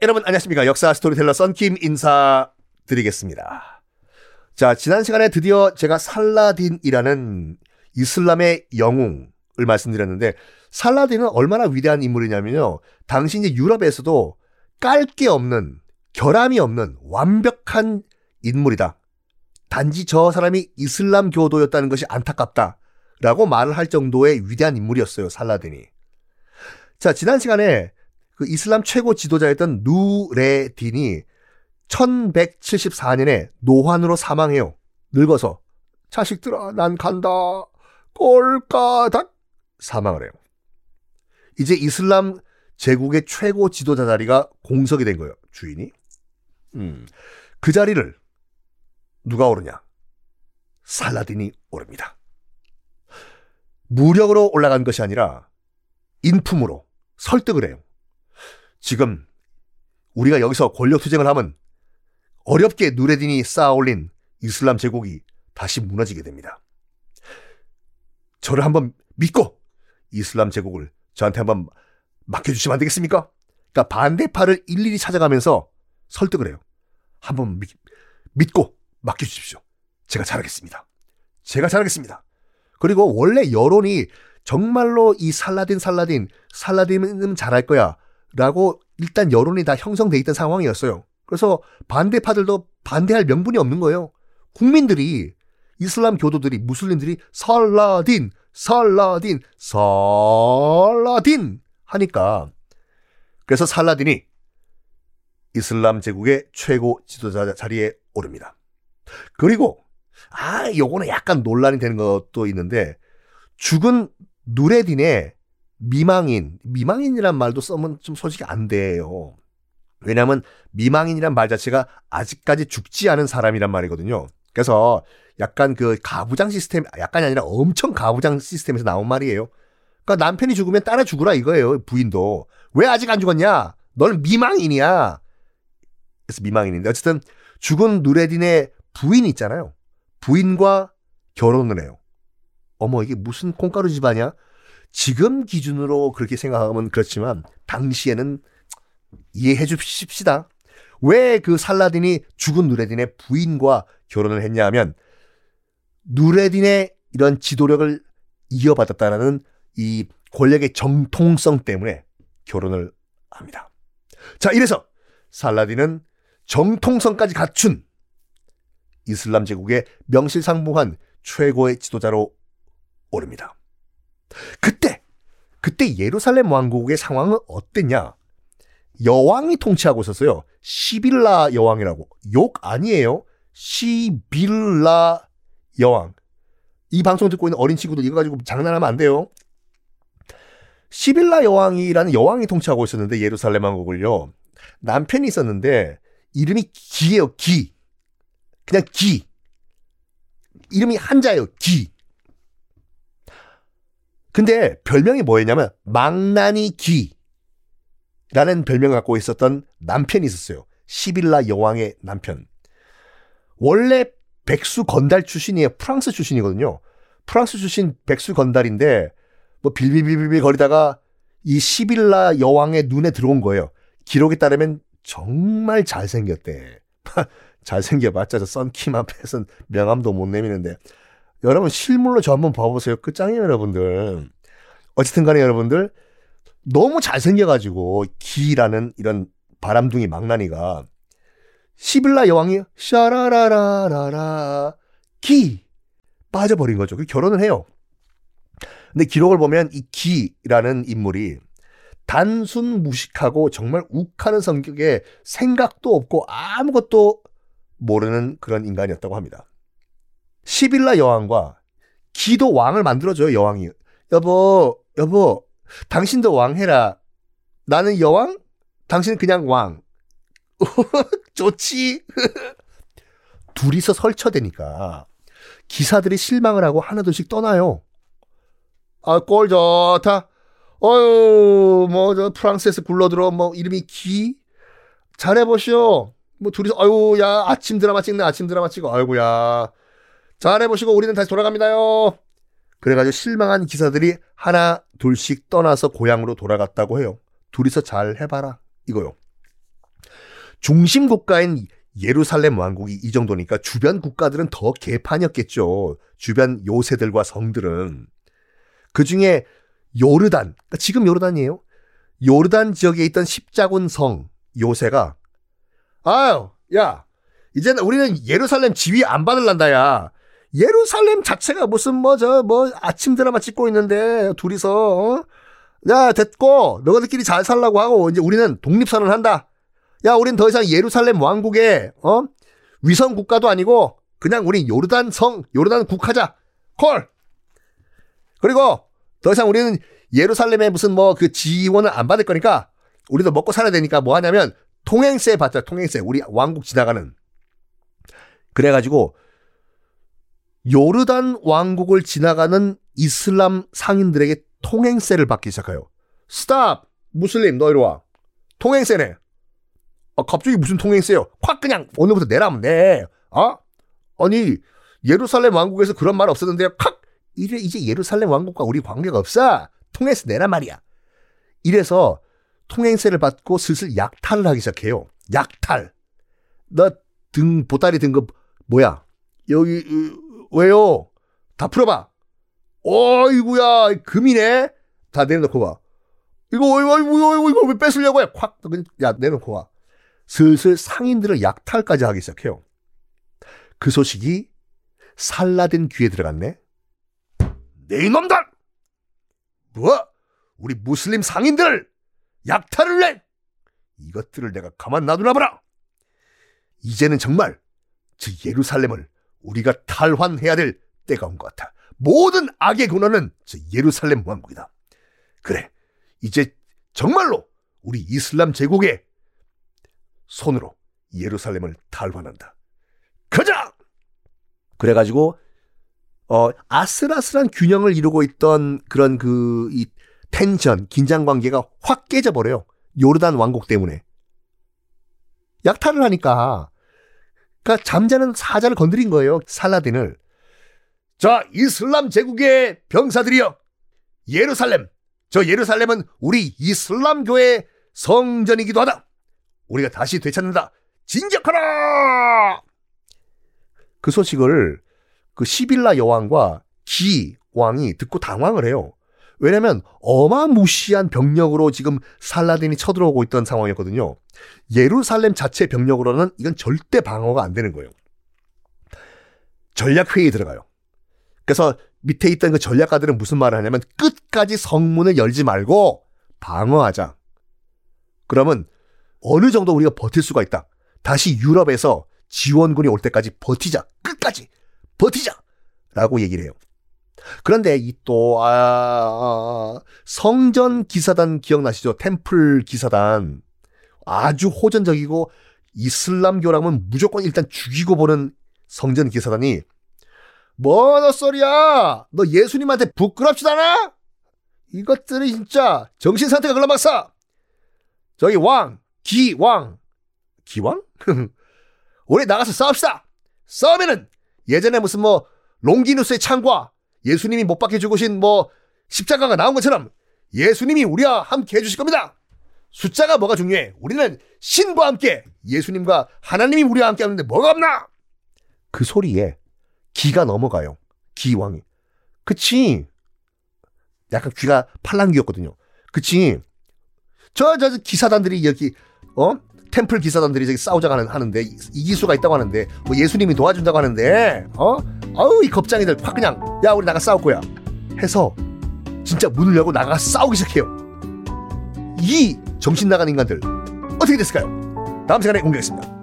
여러분 안녕하십니까. 역사 스토리텔러 썬킴 인사드리겠습니다. 자, 지난 시간에 드디어 제가 살라딘이라는 이슬람의 영웅을 말씀드렸는데 살라딘은 얼마나 위대한 인물이냐면요. 당시 이제 유럽에서도 깔 게 없는 결함이 없는 완벽한 인물이다. 단지 저 사람이 이슬람 교도였다는 것이 안타깝다. 라고 말을 할 정도의 위대한 인물이었어요, 살라딘이. 자, 지난 시간에 그 이슬람 최고 지도자였던 누레딘이 1174년에 노환으로 사망해요. 늙어서. 자식들아, 난 간다. 꼴까닥. 사망을 해요. 이제 이슬람 제국의 최고 지도자 자리가 공석이 된 거예요. 주인이. 음. 그 자리를 누가 오르냐? 살라딘이 오릅니다. 무력으로 올라간 것이 아니라 인품으로 설득을 해요. 지금 우리가 여기서 권력 투쟁을 하면 어렵게 누레딘이 쌓아 올린 이슬람 제국이 다시 무너지게 됩니다. 저를 한번 믿고 이슬람 제국을 저한테 한번 맡겨주시면 안 되겠습니까? 그러니까 반대파를 일일이 찾아가면서 설득을 해요. 한번 믿, 믿고 맡겨주십시오. 제가 잘하겠습니다. 제가 잘하겠습니다. 그리고 원래 여론이 정말로 이 살라딘 살라딘 살라딘은 잘할 거야 라고 일단 여론이 다 형성돼 있던 상황이었어요. 그래서 반대파들도 반대할 명분이 없는 거예요. 국민들이 이슬람 교도들이 무슬림들이 살라딘 살라딘 살라딘 하니까 그래서 살라딘이 이슬람 제국의 최고 지도자 자리에 오릅니다. 그리고 아 요거는 약간 논란이 되는 것도 있는데 죽은 누레딘의 미망인, 미망인이란 말도 쓰면 좀 솔직히 안 돼요. 왜냐하면 미망인이란 말 자체가 아직까지 죽지 않은 사람이란 말이거든요. 그래서 약간 그 가부장 시스템, 약간이 아니라 엄청 가부장 시스템에서 나온 말이에요. 그러니까 남편이 죽으면 따라 죽으라 이거예요. 부인도. 왜 아직 안 죽었냐? 너는 미망인이야. 그래서 미망인인데 어쨌든 죽은 누레딘의 부인 있잖아요. 부인과 결혼을 해요. 어머 이게 무슨 콩가루 집안이야? 지금 기준으로 그렇게 생각하면 그렇지만 당시에는 이해해 주십시다. 왜 그 살라딘이 죽은 누레딘의 부인과 결혼을 했냐면 누레딘의 이런 지도력을 이어받았다라는 이 권력의 정통성 때문에 결혼을 합니다. 자, 이래서 살라딘은 정통성까지 갖춘 이슬람 제국의 명실상부한 최고의 지도자로 오릅니다. 그때 그때 예루살렘 왕국의 상황은 어땠냐? 여왕이 통치하고 있었어요. 시빌라 여왕이라고. 욕 아니에요. 시빌라 여왕. 이 방송 듣고 있는 어린 친구들 이거 가지고 장난하면 안 돼요. 시빌라 여왕이라는 여왕이 통치하고 있었는데 예루살렘 왕국을요. 남편이 있었는데 이름이 기예요. 기. 그냥 기. 이름이 한자예요. 기. 근데 별명이 뭐였냐면 망나니 기라는 별명을 갖고 있었던 남편이 있었어요. 시빌라 여왕의 남편. 원래 백수 건달 출신이에요. 프랑스 출신이거든요. 프랑스 출신 백수 건달인데 뭐 빌빌빌빌 거리다가 이 시빌라 여왕의 눈에 들어온 거예요. 기록에 따르면 정말 잘생겼대. 잘생겨봤자 저 썬킴 앞에선 명함도 못 내미는데 여러분 실물로 저 한번 봐보세요. 끝장이에요 여러분들. 어쨌든 간에 여러분들 너무 잘생겨가지고 기라는 이런 바람둥이 망나니가 시빌라 여왕이 샤라라라라라 기 빠져버린 거죠. 그 결혼을 해요. 근데 기록을 보면 이 기라는 인물이 단순 무식하고 정말 욱하는 성격에 생각도 없고 아무것도 모르는 그런 인간이었다고 합니다. 시빌라 여왕과 기도 왕을 만들어줘요, 여왕이. 여보, 여보, 당신도 왕 해라. 나는 여왕? 당신은 그냥 왕. 좋지? 둘이서 설쳐대니까 기사들이 실망을 하고 하나둘씩 떠나요. 아, 꼴 좋다. 어유, 뭐, 저, 프랑스에서 굴러들어, 뭐, 이름이 기? 잘해보시오. 뭐, 둘이서, 아유, 야, 아침 드라마 찍네, 아침 드라마 찍어. 아이고 야. 잘해보시고 우리는 다시 돌아갑니다요. 그래가지고 실망한 기사들이 하나 둘씩 떠나서 고향으로 돌아갔다고 해요. 둘이서 잘 해봐라 이거요. 중심 국가인 예루살렘 왕국이 이 정도니까 주변 국가들은 더 개판이었겠죠. 주변 요새들과 성들은. 그 중에 요르단, 그러니까 지금 요르단이에요. 요르단 지역에 있던 십자군 성 요새가 아유, 야, 이제는 우리는 예루살렘 지위 안 받을란다, 야. 예루살렘 자체가 무슨 뭐, 저, 뭐, 아침 드라마 찍고 있는데, 둘이서, 어? 야, 됐고, 너희들끼리 잘 살라고 하고, 이제 우리는 독립선언 한다. 야, 우린 더 이상 예루살렘 왕국의, 어? 위성 국가도 아니고, 그냥 우리 요르단 성, 요르단 국하자. 콜! 그리고, 더 이상 우리는 예루살렘에 무슨 뭐 그 지원을 안 받을 거니까, 우리도 먹고 살아야 되니까 뭐 하냐면, 통행세 받자, 통행세. 우리 왕국 지나가는. 그래가지고, 요르단 왕국을 지나가는 이슬람 상인들에게 통행세를 받기 시작해요. 스탑! 무슬림, 너 이리 와. 통행세네. 아, 갑자기 무슨 통행세요? 확 그냥 오늘부터 내라면 내. 어? 아니, 예루살렘 왕국에서 그런 말 없었는데, 칵! 이래, 이제 예루살렘 왕국과 우리 관계가 없어. 통행세 내란 말이야. 이래서 통행세를 받고 슬슬 약탈을 하기 시작해요. 약탈. 너 등, 보따리 든 거, 뭐야? 여기, 왜요? 다 풀어봐. 어이구야, 금이네? 다 내놓고 가. 이거, 이거, 이거, 이거 왜 뺏으려고 해? 콱, 야, 내놓고 가. 슬슬 상인들을 약탈까지 하기 시작해요. 그 소식이 살라딘 귀에 들어갔네. 네 이놈들! 뭐? 우리 무슬림 상인들 약탈을 내! 이것들을 내가 가만 놔두나 보라! 이제는 정말 저 예루살렘을 우리가 탈환해야 될 때가 온 것 같아. 모든 악의 근원은 저 예루살렘 왕국이다. 그래, 이제 정말로 우리 이슬람 제국의 손으로 예루살렘을 탈환한다. 가자! 그래가지고 어 아슬아슬한 균형을 이루고 있던 그런 그 이 텐션, 긴장 관계가 확 깨져버려요. 요르단 왕국 때문에. 약탈을 하니까 그러니까 잠자는 사자를 건드린 거예요. 살라딘을. 자, 이슬람 제국의 병사들이여. 예루살렘. 저 예루살렘은 우리 이슬람교의 성전이기도 하다. 우리가 다시 되찾는다. 진격하라! 그 소식을 그 시빌라 여왕과 기 왕이 듣고 당황을 해요. 왜냐면 어마무시한 병력으로 지금 살라딘이 쳐들어오고 있던 상황이었거든요. 예루살렘 자체 병력으로는 이건 절대 방어가 안 되는 거예요. 전략 회의에 들어가요. 그래서 밑에 있던 그 전략가들은 무슨 말을 하냐면 끝까지 성문을 열지 말고 방어하자. 그러면 어느 정도 우리가 버틸 수가 있다. 다시 유럽에서 지원군이 올 때까지 버티자. 끝까지 버티자. 라고 얘기를 해요. 그런데 이 또, 아, 아, 성전 기사단 기억나시죠? 템플 기사단. 아주 호전적이고 이슬람교라면 무조건 일단 죽이고 보는 성전 기사단이 뭐너 소리야? 너 예수님한테 부끄럽지도 않아? 이것들이 진짜 정신 상태가 글러막사. 저기 왕, 기왕, 기왕? 우리 나가서 싸웁시다. 싸우면은 예전에 무슨 뭐 롱기누스의 창과 예수님이 못 박혀 죽으신 뭐 십자가가 나온 것처럼 예수님이 우리와 함께 해주실 겁니다. 숫자가 뭐가 중요해? 우리는 신과 함께 예수님과 하나님이 우리와 함께 하는데 뭐가 없나? 그 소리에 기가 넘어가요. 기왕이. 그치? 약간 귀가 팔랑귀였거든요. 그치? 저, 저, 기사단들이 여기, 어? 템플 기사단들이 저기 싸우자고 하는데, 이길 수가 있다고 하는데, 뭐 예수님이 도와준다고 하는데, 어? 아우, 이 겁장이들 확 그냥, 야, 우리 나가 싸울 거야. 해서, 진짜 문을 열고 나가 싸우기 시작해요. 이 정신 나간 인간들, 어떻게 됐을까요? 다음 시간에 공개하겠습니다.